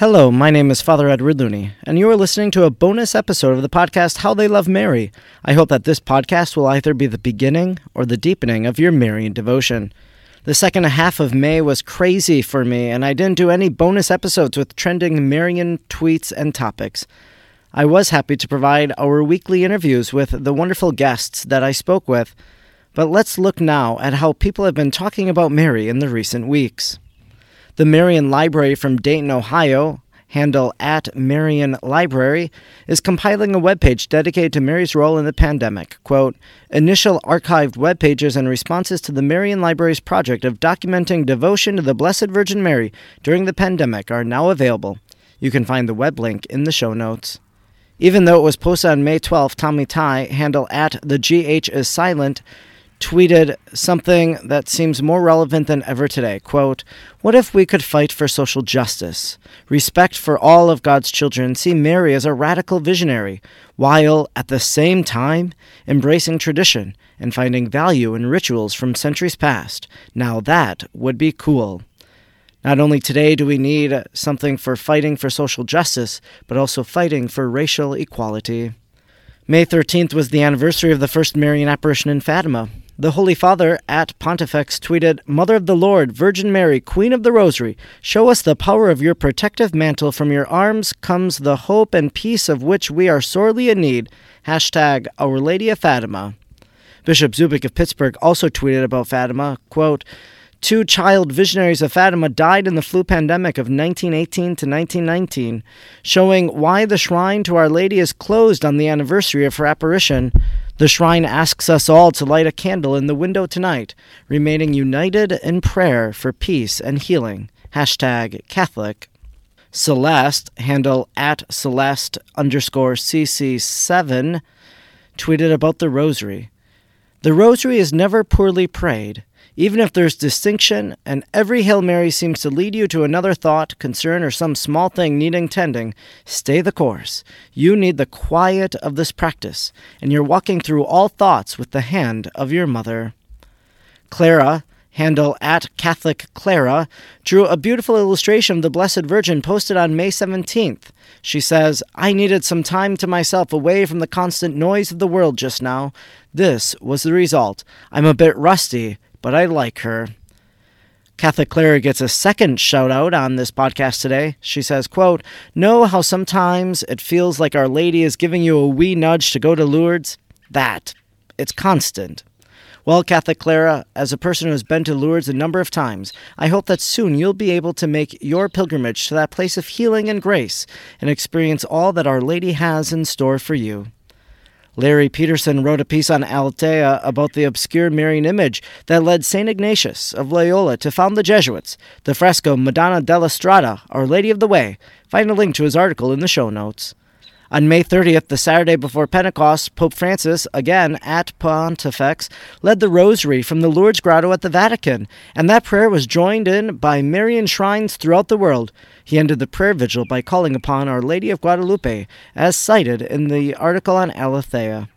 Hello, my name is Father Edward Looney, and you are listening to a bonus episode of the podcast How They Love Mary. I hope that this podcast will either be the beginning or the deepening of your Marian devotion. The second half of May was crazy for me, and I didn't do any bonus episodes with trending Marian tweets and topics. I was happy to provide our weekly interviews with the wonderful guests that I spoke with, but let's look now at how people have been talking about Mary in the recent weeks. The Marian Library from Dayton, Ohio, handle at Marian Library, is compiling a webpage dedicated to Mary's role in the pandemic. Quote, Initial archived web pages and responses to the Marian Library's project of documenting devotion to the Blessed Virgin Mary during the pandemic are now available. You can find the web link in the show notes. Even though it was posted on May 12, Tommy Tai, handle at the GH is silent, tweeted something that seems more relevant than ever today. Quote, What if we could fight for social justice, respect for all of God's children, see Mary as a radical visionary, while at the same time embracing tradition and finding value in rituals from centuries past? Now that would be cool. Not only today do we need something for fighting for social justice, but also fighting for racial equality. May 13th was the anniversary of the first Marian apparition in Fatima. The Holy Father at Pontifex tweeted, Mother of the Lord, Virgin Mary, Queen of the Rosary, show us the power of your protective mantle. From your arms comes the hope and peace of which we are sorely in need. Hashtag Our Lady of Fatima. Bishop Zubik of Pittsburgh also tweeted about Fatima, quote, Two child visionaries of Fatima died in the flu pandemic of 1918 to 1919, showing why the shrine to Our Lady is closed on the anniversary of her apparition. The shrine asks us all to light a candle in the window tonight, remaining united in prayer for peace and healing. Hashtag Catholic. Celeste, handle at Celeste underscore CC7, tweeted about the rosary. The rosary is never poorly prayed even if there's distinction and every Hail Mary seems to lead you to another thought, concern, or some small thing needing tending, stay the course. You need the quiet of this practice, and you're walking through all thoughts with the hand of your mother. Clara, handle at Catholic Clara, drew a beautiful illustration of the Blessed Virgin posted on May 17th. She says, I needed some time to myself away from the constant noise of the world just now. This was the result. I'm a bit rusty, but I like her. Catholic Clara gets a second shout out on this podcast today. She says, quote, Know how sometimes it feels like Our Lady is giving you a wee nudge to go to Lourdes? That. It's constant. Well, Catholic Clara, as a person who has been to Lourdes a number of times, I hope that soon you'll be able to make your pilgrimage to that place of healing and grace and experience all that Our Lady has in store for you. Larry Peterson wrote a piece on Aleteia about the obscure Marian image that led St. Ignatius of Loyola to found the Jesuits, the fresco Madonna della Strada, Our Lady of the Way. Find a link to his article in the show notes. On May 30th, the Saturday before Pentecost, Pope Francis, again at Pontifex, led the Rosary from the Lourdes Grotto at the Vatican, and that prayer was joined in by Marian shrines throughout the world. He ended the prayer vigil by calling upon Our Lady of Guadalupe, as cited in the article on Aleteia.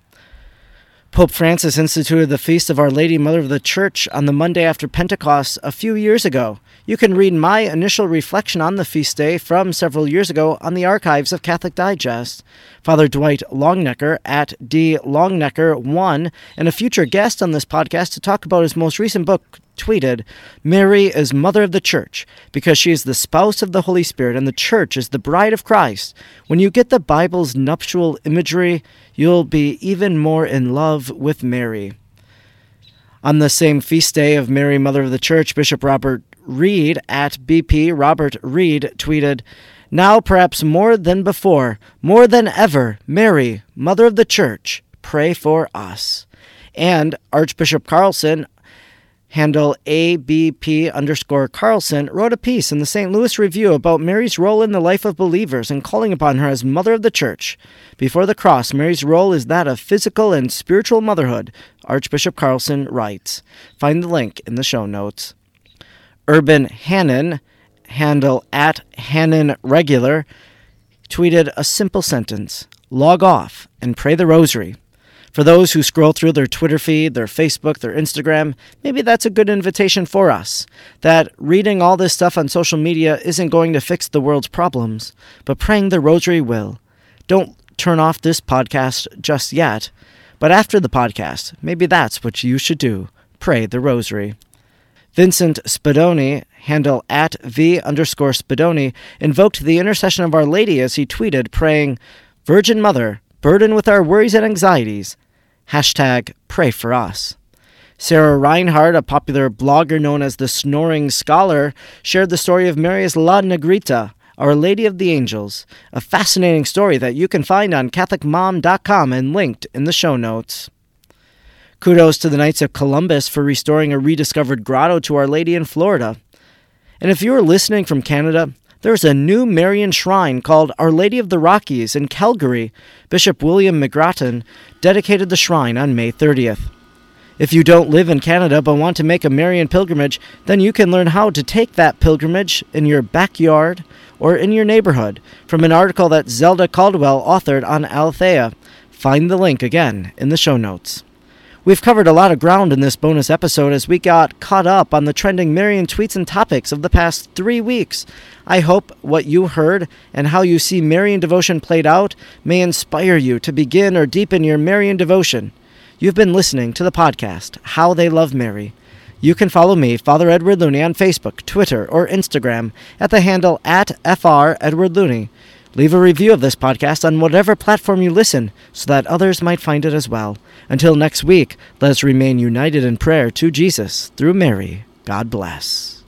Pope Francis instituted the Feast of Our Lady, Mother of the Church, on the Monday after Pentecost a few years ago. You can read my initial reflection on the feast day from several years ago on the archives of Catholic Digest. Father Dwight Longenecker at D. Longenecker1 and a future guest on this podcast to talk about his most recent book, tweeted, Mary is Mother of the Church because she is the spouse of the Holy Spirit and the Church is the bride of Christ. When you get the Bible's nuptial imagery, you'll be even more in love with Mary. On the same feast day of Mary, Mother of the Church, Bishop Robert Reed at BP Robert Reed tweeted, Now, perhaps more than before, more than ever, Mary, Mother of the Church, pray for us. And Archbishop Carlson handle ABP underscore Carlson, wrote a piece in the St. Louis Review about Mary's role in the life of believers and calling upon her as Mother of the Church. Before the cross, Mary's role is that of physical and spiritual motherhood, Archbishop Carlson writes. Find the link in the show notes. Urban Hannon, handle at Hannon Regular, tweeted a simple sentence log off and pray the rosary. For those who scroll through their Twitter feed, their Facebook, their Instagram, maybe that's a good invitation for us. That reading all this stuff on social media isn't going to fix the world's problems, but praying the rosary will. Don't turn off this podcast just yet, but after the podcast, maybe that's what you should do. Pray the rosary. Vincent Spadoni, handle at V underscore Spadoni, invoked the intercession of Our Lady as he tweeted, praying, Virgin Mother, burdened with our worries and anxieties, hashtag pray for us. Sarah Reinhard, a popular blogger known as the Snoring Scholar, shared the story of Mary as La Negrita, Our Lady of the Angels, a fascinating story that you can find on CatholicMom.com and linked in the show notes. Kudos to the Knights of Columbus for restoring a rediscovered grotto to Our Lady in Florida. And if you are listening from Canada, there's a new Marian shrine called Our Lady of the Rockies in Calgary. Bishop William McGrattan dedicated the shrine on May 30th. If you don't live in Canada but want to make a Marian pilgrimage, then you can learn how to take that pilgrimage in your backyard or in your neighborhood from an article that Zelda Caldwell authored on Aleteia. Find the link again in the show notes. We've covered a lot of ground in this bonus episode as we got caught up on the trending Marian tweets and topics of the past three weeks. I hope what you heard and how you see Marian devotion played out may inspire you to begin or deepen your Marian devotion. You've been listening to the podcast, How They Love Mary. You can follow me, Father Edward Looney, on Facebook, Twitter, or Instagram at the handle at FR Edward Looney. Leave a review of this podcast on whatever platform you listen so that others might find it as well. Until next week, let us remain united in prayer to Jesus through Mary. God bless.